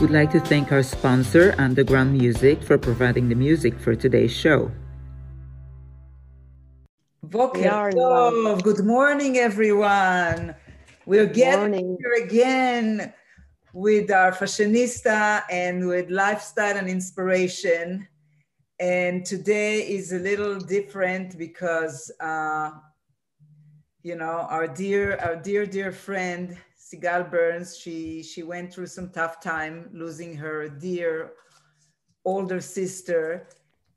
We'd like to thank our sponsor, Underground Music, for providing the music for today's show. Boker Tov. Good morning, everyone. We're getting here again with our fashionista and with lifestyle and inspiration. And today is a little different because, uh, you know, our dear, our dear, dear friend Sigal Byrnes, she she went through some tough time losing her dear older sister,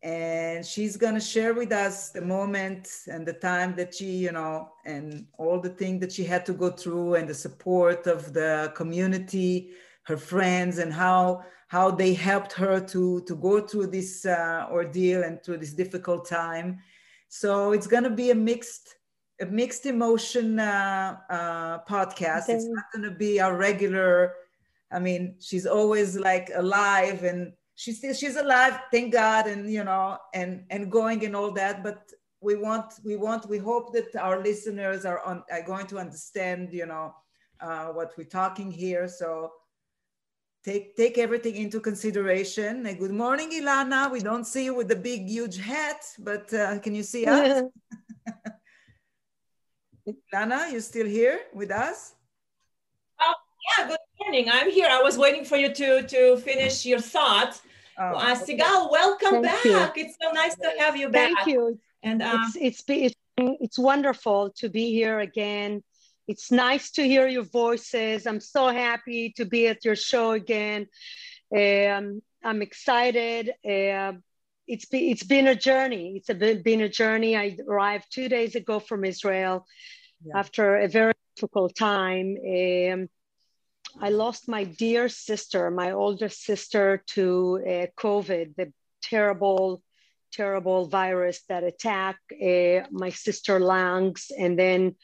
and she's gonna share with us the moment and the time that she, you know, and all the things that she had to go through and the support of the community, her friends, and how how they helped her to to go through this uh, ordeal and through this difficult time. So it's gonna be a mixed a mixed emotion uh, uh, podcast. It's not going to be our regular. I mean, she's always like alive, and she's still she's alive, thank God, and you know, and and going and all that. But we want we want we hope that our listeners are on are going to understand, you know, uh, what we're talking here. So take take everything into consideration. And good morning, Ilana. We don't see you with the big huge hat, but uh, can you see us? Lana, you still here with us? Oh, yeah, good morning. I'm here. I was waiting for you to, to finish your thoughts. Oh, uh, Sigal, welcome Thank back. You. It's so nice to have you back. Thank you. And uh, it's, it's, it's, it's wonderful to be here again. It's nice to hear your voices. I'm so happy to be at your show again. Um, I'm excited. Uh, it's been it's been a journey. It's a, been a journey. I arrived two days ago from Israel yeah. after a very difficult time. Um, I lost my dear sister, my older sister, to uh, COVID, the terrible, terrible virus that attacked uh, my sister lungs, and then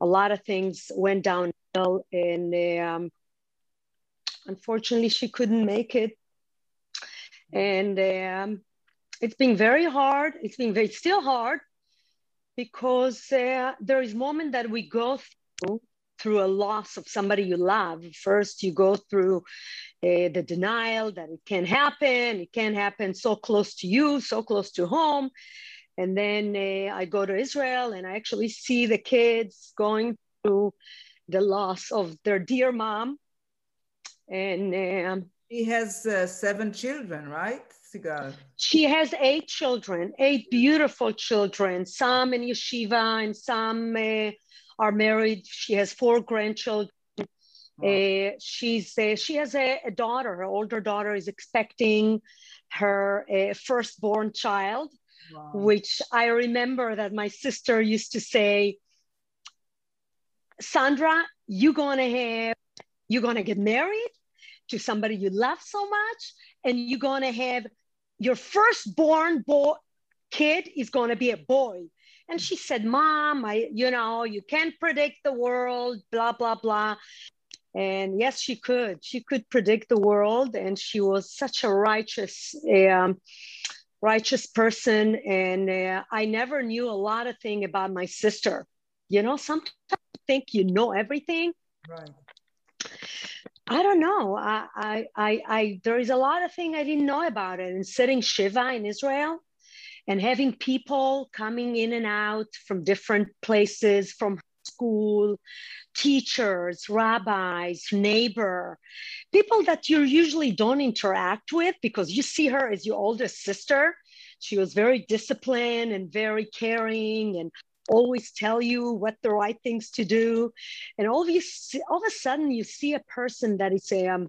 a lot of things went downhill. And um, unfortunately, she couldn't make it. And um, it's been very hard. It's been very still hard because uh, there is moment that we go through through a loss of somebody you love. First, you go through uh, the denial that it can't happen. It can't happen so close to you, so close to home. And then uh, I go to Israel and I actually see the kids going through the loss of their dear mom. And um, he has uh, seven children, right? She has eight children, eight beautiful children, some in yeshiva and some uh, are married. She has four grandchildren. Wow. Uh, she's uh, she has a, a, daughter. Her older daughter is expecting her firstborn child, wow. which I remember that my sister used to say, "Sandra, you're gonna have you're gonna get married to somebody you love so much, and you're gonna have your firstborn boy kid is gonna be a boy. And she said, Mom, I, you know, you can't predict the world, blah, blah, blah. And yes, she could. She could predict the world, and she was such a righteous, um, righteous person. And uh, I never knew a lot of thing about my sister. You know, sometimes you think you know everything. Right. I don't know. I, I, I, I, there is a lot of things I didn't know about it. And sitting Shiva in Israel and having people coming in and out from different places, from school, teachers, rabbis, neighbor, people that you usually don't interact with because you see her as your oldest sister. She was very disciplined and very caring and always tell you what the right things to do. And all of you, all of a sudden, you see a person that is um,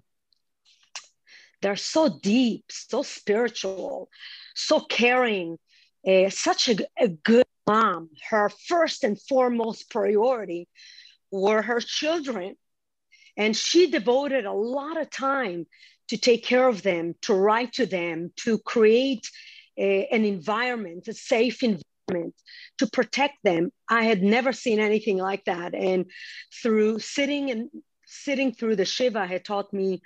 they're so deep, so spiritual, so caring, uh, such a, a good mom. Her first and foremost priority were her children. And she devoted a lot of time to take care of them, to write to them, to create a, an environment, a safe environment, to protect them. I had never seen anything like that. And through sitting and sitting through the Shiva had taught me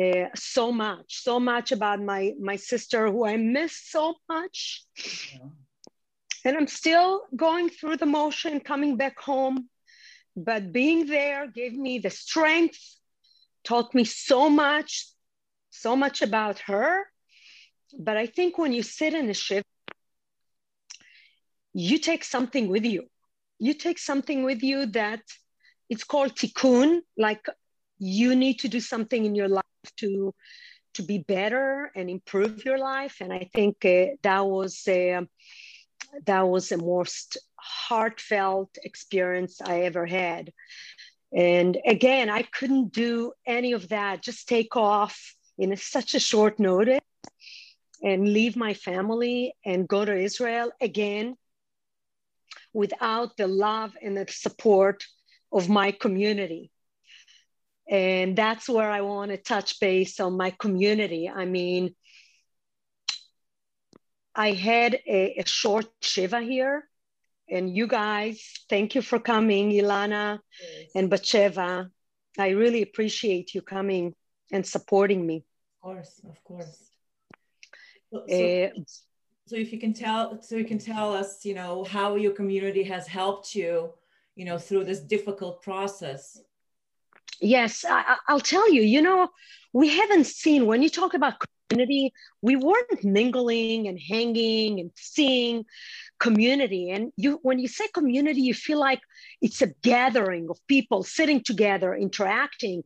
uh, so much, so much about my, my sister who I miss so much. Yeah. And I'm still going through the motion, coming back home. But being there gave me the strength, taught me so much, so much about her. But I think when you sit in a shiva, you take something with you. You take something with you that it's called tikkun, like you need to do something in your life to to be better and improve your life. And I think uh, that was a, that was the most heartfelt experience I ever had. And again, I couldn't do any of that. Just take off in such a short notice and leave my family and go to Israel again without the love and the support of my community. And that's where I want to touch base on my community. I mean, I had a, a short Shiva here. And you guys, thank you for coming, Ilana yes. and Batsheva. I really appreciate you coming and supporting me. Of course, of course. So, so, uh, so if you can tell, so you can tell us, you know, how your community has helped you, you know, through this difficult process. Yes, I, will tell you. You know, we haven't seen when you talk about community, we weren't mingling and hanging and seeing community. And you, when you say community, you feel like it's a gathering of people sitting together, interacting.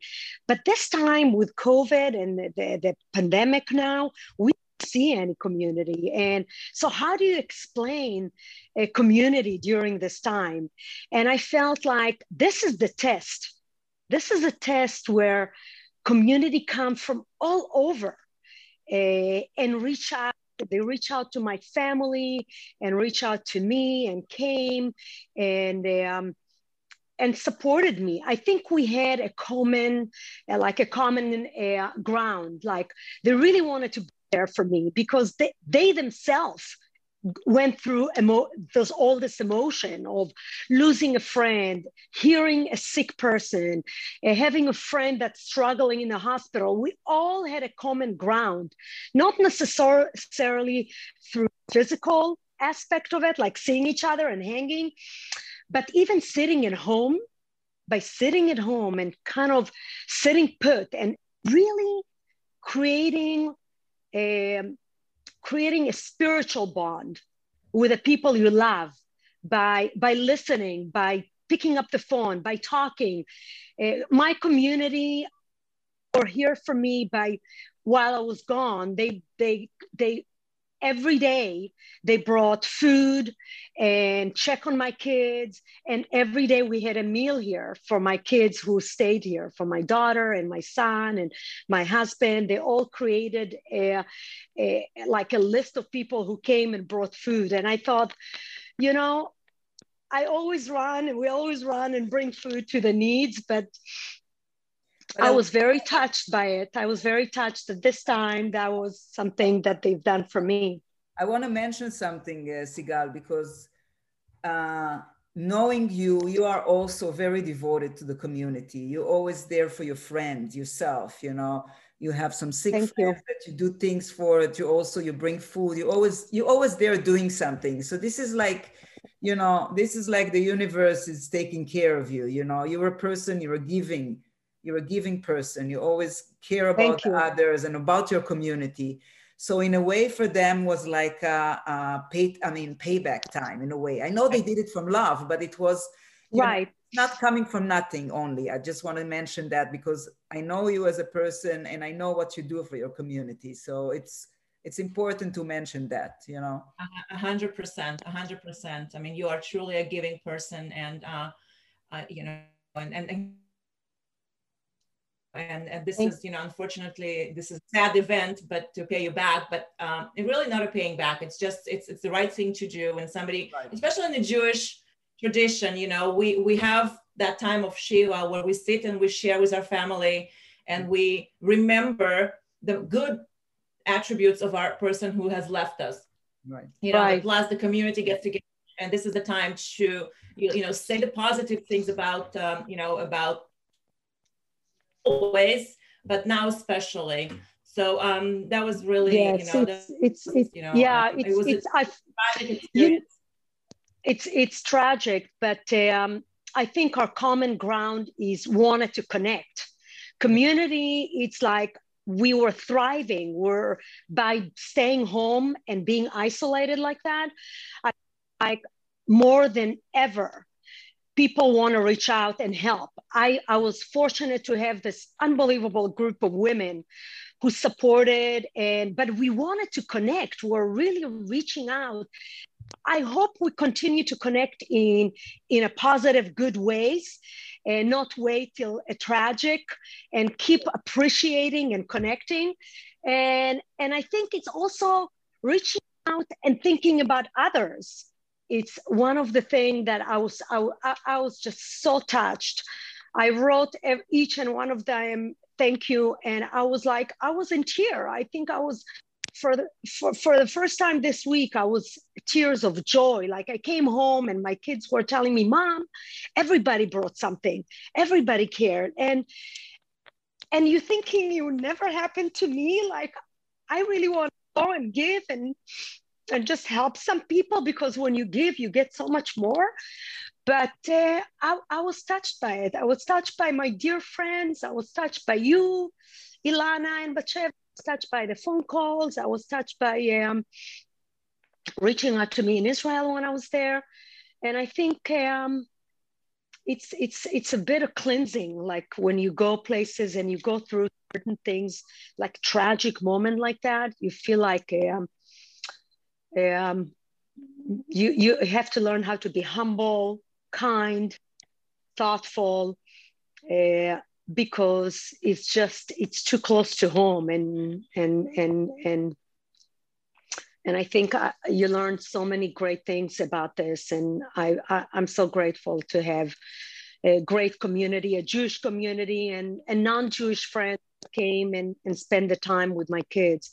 But this time with COVID and the, the, pandemic now, we see any community. And so, how do you explain a community during this time? And I felt like this is the test. This is a test where community come from all over uh, and reach out they reach out to my family and reach out to me and came and um, and supported me i think we had a common uh, like a common uh, ground like they really wanted to there for me because they, they themselves went through emo- those, all this emotion of losing a friend, hearing a sick person, uh, having a friend that's struggling in the hospital. We all had a common ground, not necessarily through physical aspect of it, like seeing each other and hanging, but even sitting at home, by sitting at home and kind of sitting put and really creating um, creating a spiritual bond with the people you love by by listening by picking up the phone by talking. Uh, my community or hear from me by while i was gone they they they every day they brought food and check on my kids. And every day we had a meal here for my kids who stayed here for my daughter and my son and my husband. They all created a, a like a list of people who came and brought food. And i thought you know i always run and we always run and bring food to the needs but I was very touched by it. I was very touched that this time that was something that they've done for me. I want to mention something, uh, Sigal, because uh, knowing you, you are also very devoted to the community. You're always there for your friend, yourself, you know. You have some sick Thank friends you. that you do things for. It. You also you bring food. You always you always there doing something. So this is like, you know, this is like the universe is taking care of you. You know, you're a person. You're giving you're a giving person. You always care about others and about your community. So in a way for them was like a, a pay i mean payback time in a way. I know they did it from love but it was right. know, not coming from nothing only. I just want to mention that because i know you as a person and i know what you do for your community. So it's it's important to mention that you know. A hundred percent a hundred percent. I mean you are truly a giving person and uh, uh you know and, and and, and this is you know unfortunately this is a sad event but to pay you back but um, it's really not a paying back it's just it's it's the right thing to do when somebody right. especially in the jewish tradition you know we we have that time of shiva where we sit and we share with our family and we remember the good attributes of our person who has left us. Right. You know, Right. plus the community gets together, and this is the time to you, you know say the positive things about um, you know about always, but now especially. So um, that was really yes, you know it's, it's, it's, you know, yeah, uh, it it's, was it's, I, tragic you, it's, it's tragic, but um, I think our common ground is wanted to connect. Community, it's like we were thriving. We're by staying home and being isolated like that. I, like more than ever, people want to reach out and help. I, I was fortunate to have this unbelievable group of women who supported and but we wanted to connect. We're really reaching out. I hope we continue to connect in in a positive, good ways and not wait till a tragic and keep appreciating and connecting. And and I think it's also reaching out and thinking about others it's one of the things that I was I, I was just so touched. I wrote each and one of them thank you, and I was like I was in tear. I think I was for the for, for the first time this week I was tears of joy. Like I came home and my kids were telling me, "Mom, everybody brought something. Everybody cared." And and you thinking would never happen to me? Like I really want to go and give and and just help some people because when you give, you get so much more. But uh, I, I was touched by it. I was touched by my dear friends. I was touched by you, Ilana and Bachev. I was touched by the phone calls. I was touched by um, reaching out to me in Israel when I was there. And I think um, it's it's it's a bit of cleansing, like when you go places and you go through certain things, like tragic moment like that, you feel like um, um, you you have to learn how to be humble, kind, thoughtful, uh, because it's just it's too close to home, and and and and and I think I, you learn so many great things about this, and I, I I'm so grateful to have a great community, a Jewish community, and and non-Jewish friends came and, and spend the time with my kids,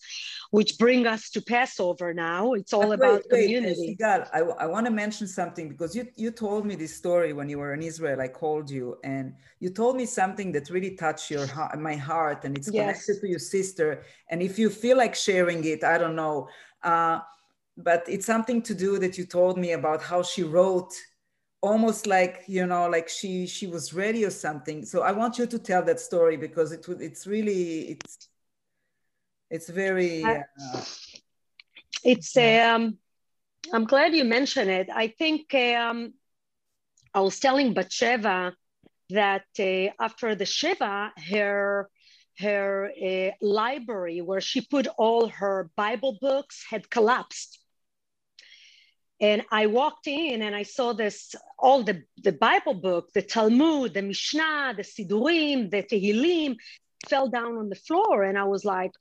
which bring us to Passover now. It's all But about wait, community. Wait, Sigal, I, I want to mention something because you, you told me this story when you were in Israel. I called you and you told me something that really touched your heart, my heart, and it's Yes. connected to your sister. And if you feel like sharing it, I don't know. Uh, but it's something to do that you told me about how she wrote almost like you know like she she was ready or something so i want you to tell that story because it would it's really it's it's very uh, It's um, I'm glad you mentioned it. I think um, I was telling Batsheva that uh, after the Shiva, her her uh, library where she put all her Bible books had collapsed. And I walked in and I saw this all the, the Bible book, the Talmud, the Mishnah, the Sidurim, the Tehillim fell down on the floor. And I was like,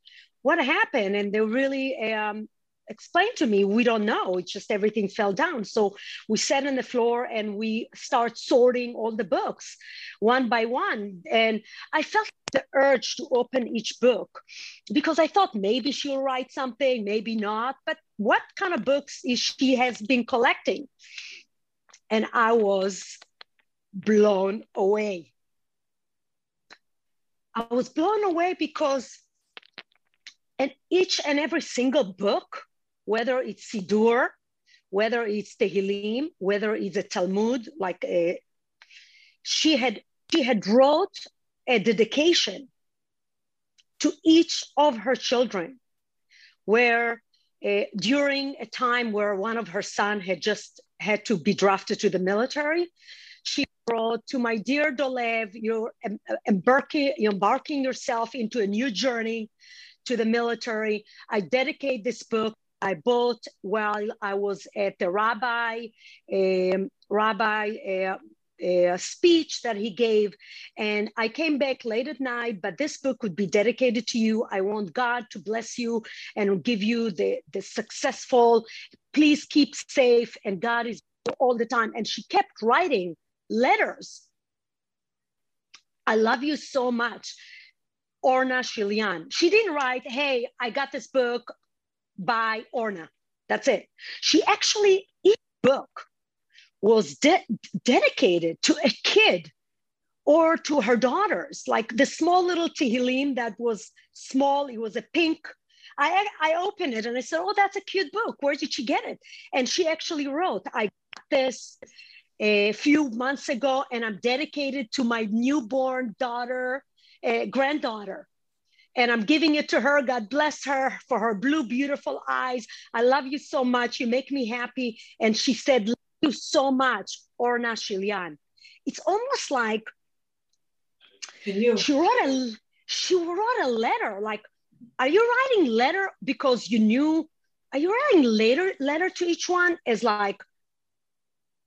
what happened? And they really um, explained to me, we don't know. It's just everything fell down. So we sat on the floor and we start sorting all the books one by one. And I felt the urge to open each book because I thought maybe she'll write something, maybe not. But what kind of books is she has been collecting? And I was blown away. I was blown away because and each and every single book, whether it's Sidur, whether it's Tehillim, whether it's a Talmud, like a, she had she had wrote a dedication to each of her children, where uh, during a time where one of her son had just had to be drafted to the military, she wrote to my dear Dolev, you're embarking, you're embarking yourself into a new journey to the military. I dedicate this book I bought while I was at the rabbi, um, rabbi uh, uh, speech that he gave. And I came back late at night, but this book would be dedicated to you. I want God to bless you and give you the, the successful, please keep safe. And God is all the time. And she kept writing letters. I love you so much. Orna Shilian. She didn't write, hey, I got this book by Orna. That's it. She actually, each book was de- dedicated to a kid or to her daughters, like the small little Tehillim that was small, it was a pink. I, I opened it and I said, Oh, that's a cute book. Where did she get it? And she actually wrote, I got this a few months ago and I'm dedicated to my newborn daughter, uh, granddaughter and I'm giving it to her. God bless her for her blue, beautiful eyes. I love you so much. You make me happy. And she said, Love you so much, Orna Shilian. It's almost like she wrote a she wrote a letter. Like, are you writing letter because you knew? Are you writing letter letter to each one as like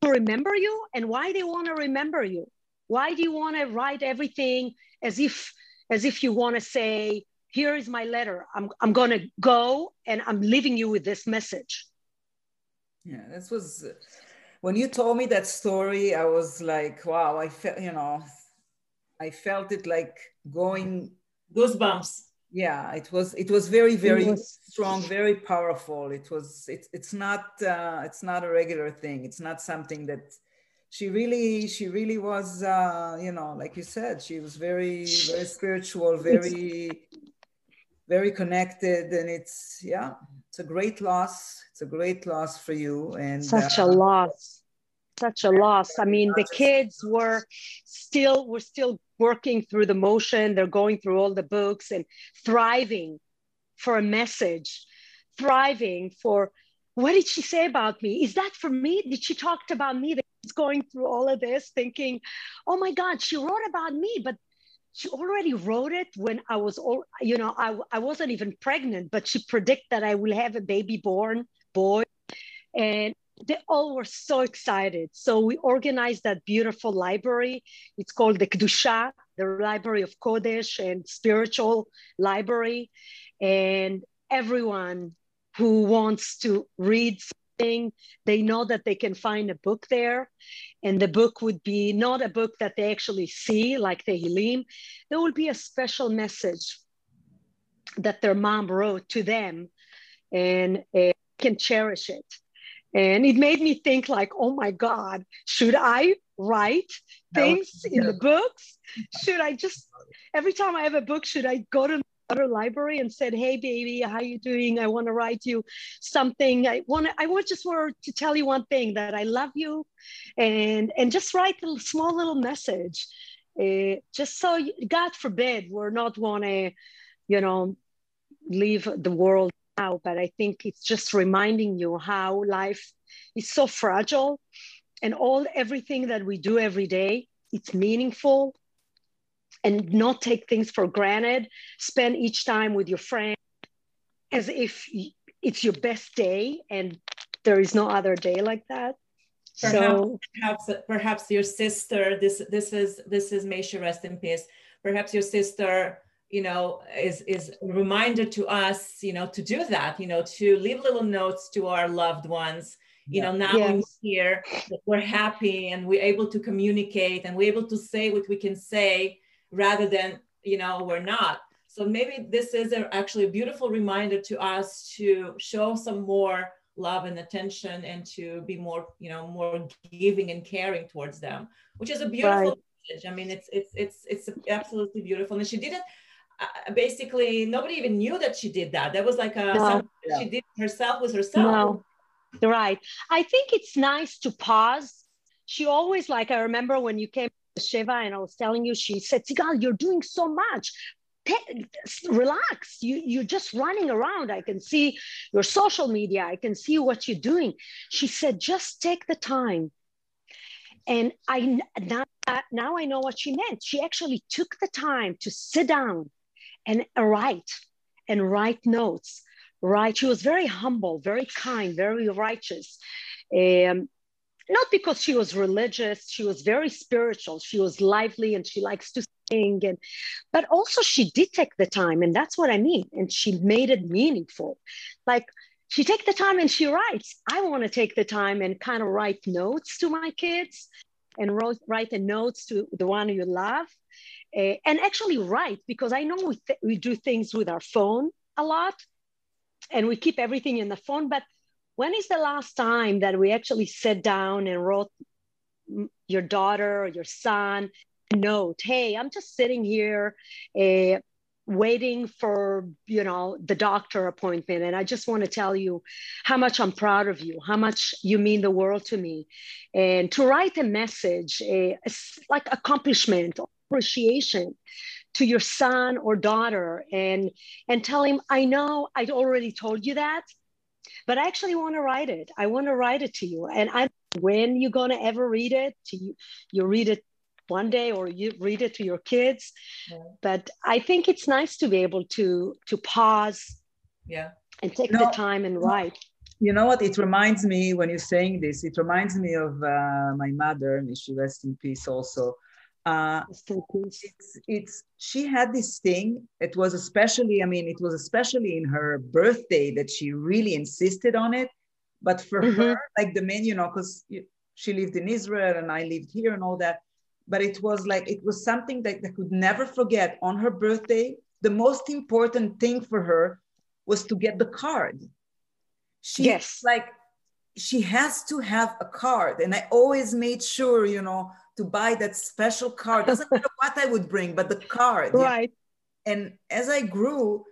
to remember you and why they want to remember you? Why do you want to write everything as if as if you want to say, here is my letter. I'm, I'm going to go and I'm leaving you with this message. Yeah, this was when you told me that story, I was like, wow, I felt, you know, I felt it like going goosebumps. Yeah, it was it was very very was, strong, very powerful. It was it's it's not uh, it's not a regular thing. It's not something that she really she really was uh, you know like you said she was very very spiritual very very connected and it's yeah it's a great loss. It's a great loss for you and such uh, a loss. Such a loss. I mean the kids were still were still working through the motion. They're going through all the books and thriving for a message thriving for what did she say about me is that for me did she talk about me That's going through all of this thinking, oh my God, she wrote about me, but she already wrote it when I was, all, you know, I, I wasn't even pregnant, but she predicted that I will have a baby born boy. And they all were so excited. So we organized that beautiful library. It's called the Kedusha, the Library of Kodesh and Spiritual Library. And everyone who wants to read something, they know that they can find a book there. And the book would be not a book that they actually see, like Tehillim. There will be a special message that their mom wrote to them and uh, can cherish it. And it made me think like, oh my God, should I write things no. in the books? Should I just, every time I have a book, should I go to daughter library and said, "Hey, baby, how you doing? I want to write you something. I want I want just for to tell you one thing that I love you, and and just write a small little message, uh, just so God forbid we're not want to, you know, leave the world now. But I think it's just reminding you how life is so fragile, and all everything that we do every day, it's meaningful and not take things for granted. Spend each time with your friend as if it's your best day and there is no other day like that. Perhaps, so perhaps, perhaps your sister. This this is this is may she rest in peace. Perhaps your sister, you know, is is a reminder to us, you know, to do that. You know, to leave little notes to our loved ones you know now yes. we're here we're happy and we're able to communicate and we're able to say what we can say rather than you know we're not so maybe this is a, actually a beautiful reminder to us to show some more love and attention and to be more you know more giving and caring towards them which is a beautiful right. message i mean it's it's it's it's absolutely beautiful and she did it uh, basically nobody even knew that she did that that was like a no. yeah. she did herself with herself no. right i think it's nice to pause she always like i remember when you came Shiva, and I was telling you, she said, Sigal, you're doing so much. relax. You, you're just running around. I can see your social media. I can see what you're doing. She said, just take the time. And I now, now I know what she meant. She actually took the time to sit down and write and write notes. Right. She was very humble, very kind, very righteous. Um, not because she was religious she was very spiritual she was lively and she likes to sing and but also she did take the time and that's what i mean and she made it meaningful like she take the time and she writes i want to take the time and kind of write notes to my kids and wrote, write the notes to the one you love uh, and actually write because I know we, th- we do things with our phone a lot and we keep everything in the phone. But when is the last time that we actually sat down and wrote your daughter or your son a note? Hey, I'm just sitting here. Uh, waiting for you know the doctor appointment and i just want to tell you how much i'm proud of you how much you mean the world to me and to write a message a, a like accomplishment appreciation to your son or daughter and and tell him i know i already told you that but i actually want to write it. I want to write it to you. And i when you're going to ever read it to you you read it one day or you read it to your kids. Yeah. but i think it's nice to be able to to pause yeah. and take the time and write. you know what? It reminds me when you're saying this it reminds me of uh, my mother may she rest in peace also uh, it's, it's she had this thing. It was especially i mean it was especially in her birthday that she really insisted on it. But for mm-hmm. her like the main you know because she lived in israel and i lived here and all that. But it was like it was something that they could never forget on her birthday. The most important thing for her was to get the card. She yes. like she has to have a card. And i always made sure you know to buy that special card doesn't matter what i would bring but the card right yeah. and as i grew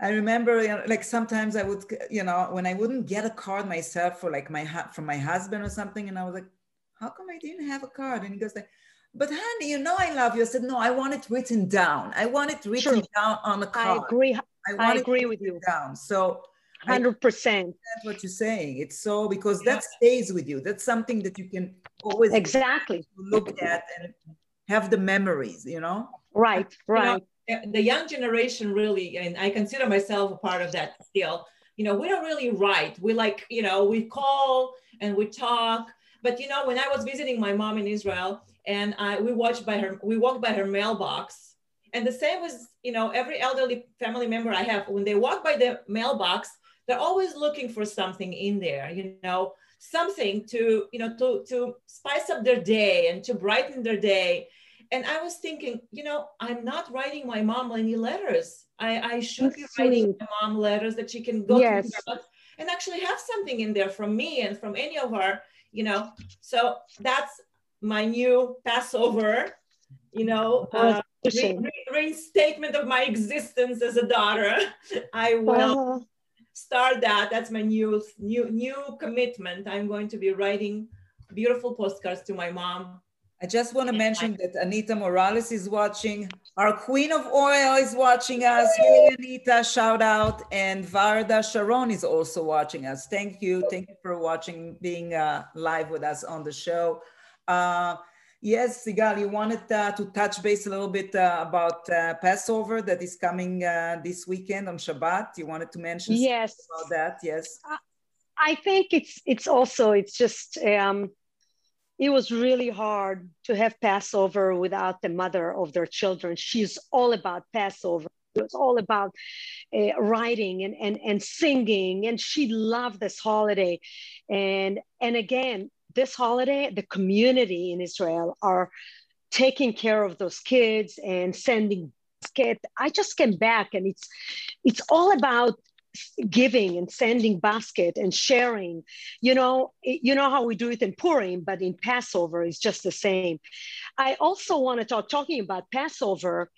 I remember, you know, like sometimes I would, you know, when I wouldn't get a card myself for like my from my husband or something, and I was like, "How come I didn't have a card?" And he goes like, but honey, you know I love you. I said, no, I want it written down. I want it written down on a card. I agree. I, I agree with you. Down. So 100%. That's what you're saying. It's so because that stays with you. That's something that you can always exactly look at and have the memories, you know? Right, right. You know, the young generation really, and I consider myself a part of that still, you know, we don't really write. We like, you know, we call and we talk. But you know, when I was visiting my mom in Israel, and I, we watched by her, we walked by her mailbox. And the same was, you know, every elderly family member I have, when they walk by the mailbox, they're always looking for something in there, you know, something to, you know, to, to spice up their day and to brighten their day. And I was thinking, you know, I'm not writing my mom any letters. I, I should That's be writing my mom letters that she can go yes. to and actually have something in there from me and from any of our, you know. So that's my new Passover, you know, uh, re- re- reinstatement of my existence as a daughter. I will uh-huh. Start that. That's my new new new commitment. I'm going to be writing beautiful postcards to my mom. I just want to mention that Anita Morales is watching. Our Queen of Oil is watching us. Hey, Anita, shout out. And Varda Sharon is also watching us. Thank you. Thank you for watching, being uh, live with us on the show. Uh, yes, Sigal, you wanted uh, to touch base a little bit uh, about uh, Passover that is coming uh, this weekend on Shabbat. You wanted to mention yes about that. Yes, I think it's it's also it's just um, it was really hard to have Passover without the mother of their children. She's all about Passover. It was all about uh, writing and, and, and singing, and she loved this holiday. And and again, this holiday, the community in Israel are taking care of those kids and sending basket. I just came back and it's it's all about giving and sending basket and sharing. You know you know how we do it in purim but in passover it's just the same. I also want to talk talking about passover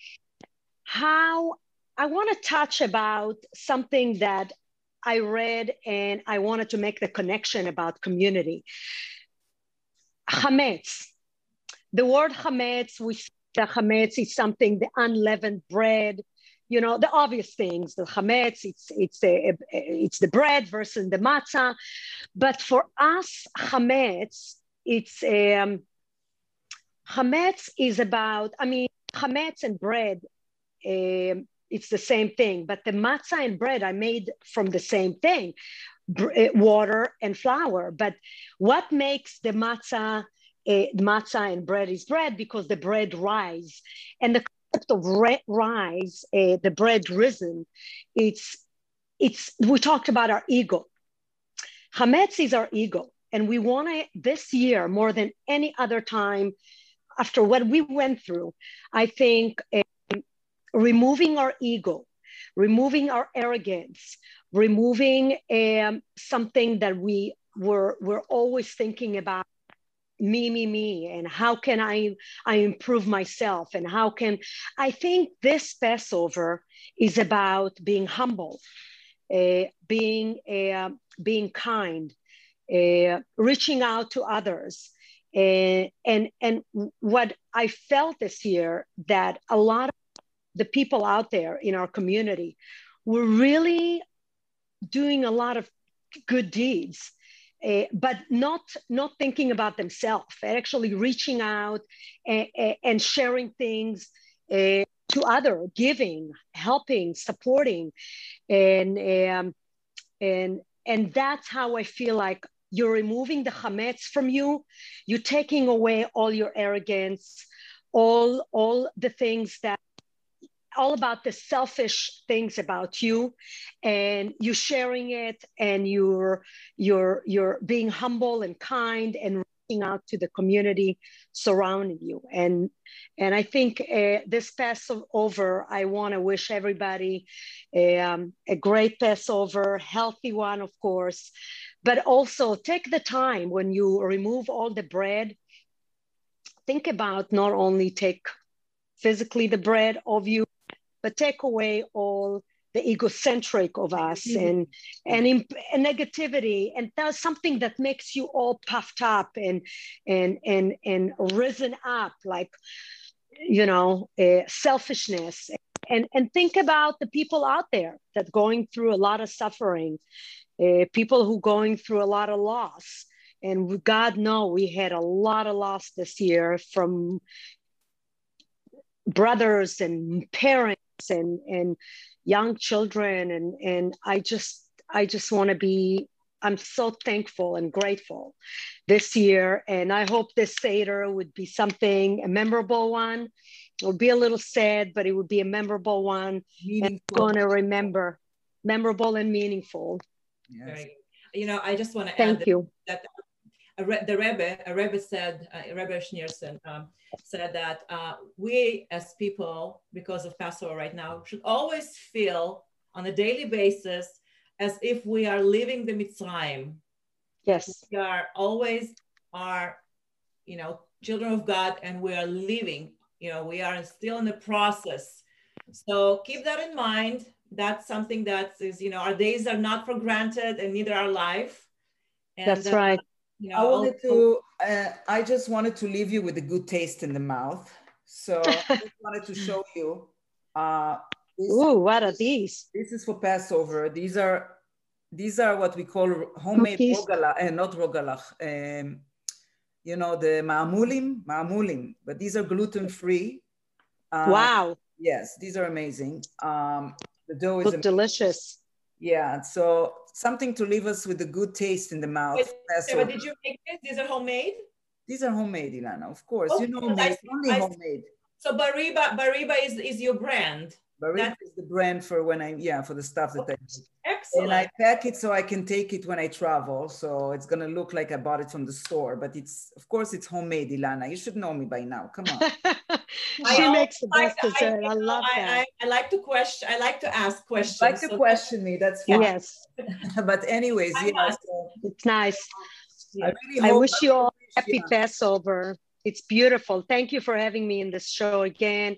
how i want to touch about something that i read and i wanted to make the connection about community chametz. The word chametz, we the chametz is something the unleavened bread. You know the obvious things. The chametz, it's it's a, it's the bread versus the matzah, but for us, chametz, it's um, chametz is about. I mean, chametz and bread. Um, it's the same thing, but the matzah and bread are made from the same thing. Eh, water and flour. But what makes the matzah, uh, matzah and bread is bread because the bread rise. And the concept of rise, uh, the bread risen, it's, it's, we talked about our ego. Hametz is our ego. And we want to, this year, more than any other time, after what we went through, I think um, removing our ego, removing our arrogance, removing um, something that we were, were always thinking about me me me and how can i i improve myself? And how can i think this passover is about being humble uh, being uh, being kind uh, reaching out to others. Uh, and and what i felt this year that a lot of the people out there in our community were really doing a lot of good deeds uh, but not not thinking about themselves actually reaching out and, and sharing things uh, to other giving helping supporting and um, and and that's how i feel like you're removing the chametz from you. You're taking away all your arrogance all all the things that all about the selfish things about you and you sharing it and you're you're you're being humble and kind and reaching out to the community surrounding you. And and i think uh, this passover i want to wish everybody um, a great passover healthy one of course but also take the time when you remove all the bread. Think about not only take physically the bread of you but take away all the egocentric of us mm-hmm. and and, imp- and negativity and that's something that makes you all puffed up and and and and risen up like you know uh, selfishness and and think about the people out there that going through a lot of suffering uh, people who going through a lot of loss and god know we had a lot of loss this year from brothers and parents and and young children. And and i just i just want to be i'm so thankful and grateful this year. And i hope this seder would be something a memorable one. It would be a little sad but it would be a memorable one. Meaningful. and going to remember memorable and meaningful. Yes. you know i just want to thank you. that the Rebbe, a Rebbe said, uh, Rebbe Schneerson um, said that uh, we as people, because of Passover right now, should always feel on a daily basis as if we are living the Mitzrayim. Yes. We are always are, you know, children of God and we are living, you know, we are still in the process. So keep that in mind. That's something that is, you know, our days are not for granted and neither our life. And, That's uh, right you know, I wanted to, uh, I just wanted to leave you with a good taste in the mouth. So I just wanted to show you. Uh, this, Ooh, what are these? This is for Passover. These are these are what we call homemade rogalach, uh, not rogalach. Um, you know the ma'amulim, ma'amulim, but these are gluten free. Uh, wow. Yes, these are amazing. Um, the dough is delicious. Yeah, so something to leave us with a good taste in the mouth. Wait, but did you make this? These are homemade? These are homemade, Ilana, of course. Oh, you know me, only I, homemade. So Bariba, Bariba is, is your brand. Bariba is the brand for when I, yeah, for the stuff that okay. I Excellent. And I pack it so I can take it when I travel. So it's gonna look like I bought it from the store, but it's, of course, it's homemade, Ilana. You should know me by now. Come on. she makes the best like, dessert. I, I love I, that. I, I, like to question. I like to ask questions. I like to so question me. That's fine. Yes. but anyways, yeah. So, it's nice. I, really I wish you all happy yeah. Passover. It's beautiful. Thank you for having me in this show again.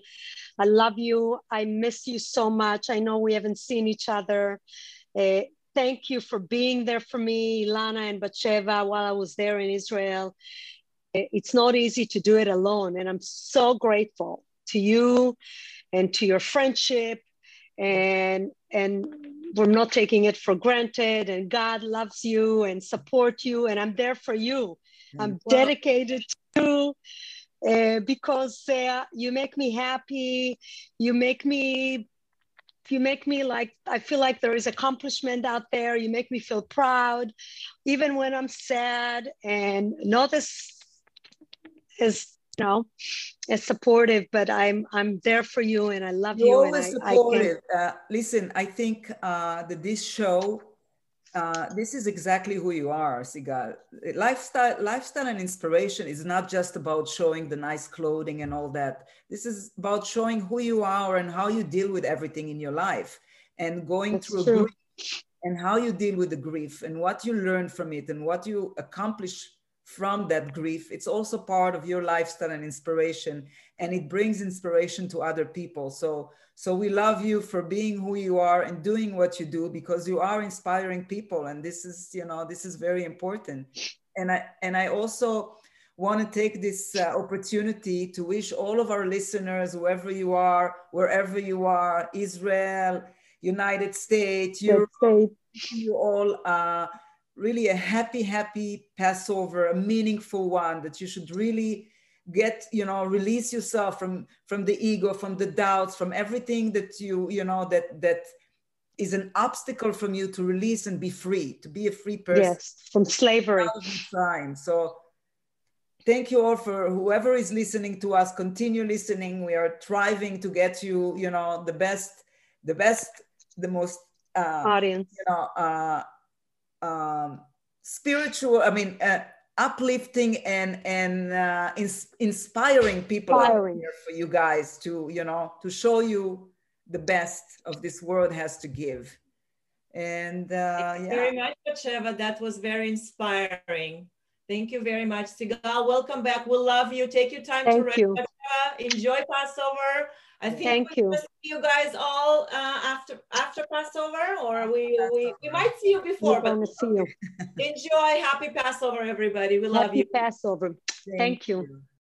I love you. I miss you so much. I know we haven't seen each other. Uh, thank you for being there for me, Ilana and Batsheva, while I was there in Israel it's not easy to do it alone. And I'm so grateful to you and to your friendship. And, and we're not taking it for granted. And God loves you and support you. And I'm there for you. I'm well, dedicated to uh, because uh, you make me happy. You make me you make me like i feel like there is accomplishment out there you make me feel proud even when i'm sad and not as as you know as supportive but i'm i'm there for you and i love You're you always and supportive I, I uh, listen i think uh, that this show uh, this is exactly who you are, Sigal. Lifestyle, lifestyle and inspiration is not just about showing the nice clothing and all that. This is about showing who you are and how you deal with everything in your life and going That's through grief and how you deal with the grief and what you learn from it and what you accomplish from that grief. It's also part of your lifestyle and inspiration, and it brings inspiration to other people. So, so we love you for being who you are and doing what you do because you are inspiring people, and this is, you know, this is very important. And I and I also want to take this uh, opportunity to wish all of our listeners, whoever you are, wherever you are, Israel, United States, Europe, you all. Uh, really a happy, happy Passover, a meaningful one that you should really get, you know, release yourself from from the ego, from the doubts, from everything that you, you know, that that is an obstacle from you to release and be free, to be a free person. Yes, from slavery. Time. So thank you all for whoever is listening to us. Continue listening. We are striving to get you, you know, the best, the best, the most uh, audience. You know, uh, um, spiritual, I mean, uh, uplifting and and uh, ins- inspiring people inspiring. for you guys to you know to show you the best of this world has to give. And uh, Thank yeah. very much, Batsheva. That was very inspiring. Thank you very much, Sigal. Welcome back. We love you. Take your time Thank to rest. You. Enjoy Passover. I think Thank we you. see you guys all uh, after after Passover, or we, we we might see you before. We're but see you. enjoy. Happy Passover, everybody. We love Happy you. Passover. Thank, Thank you. you.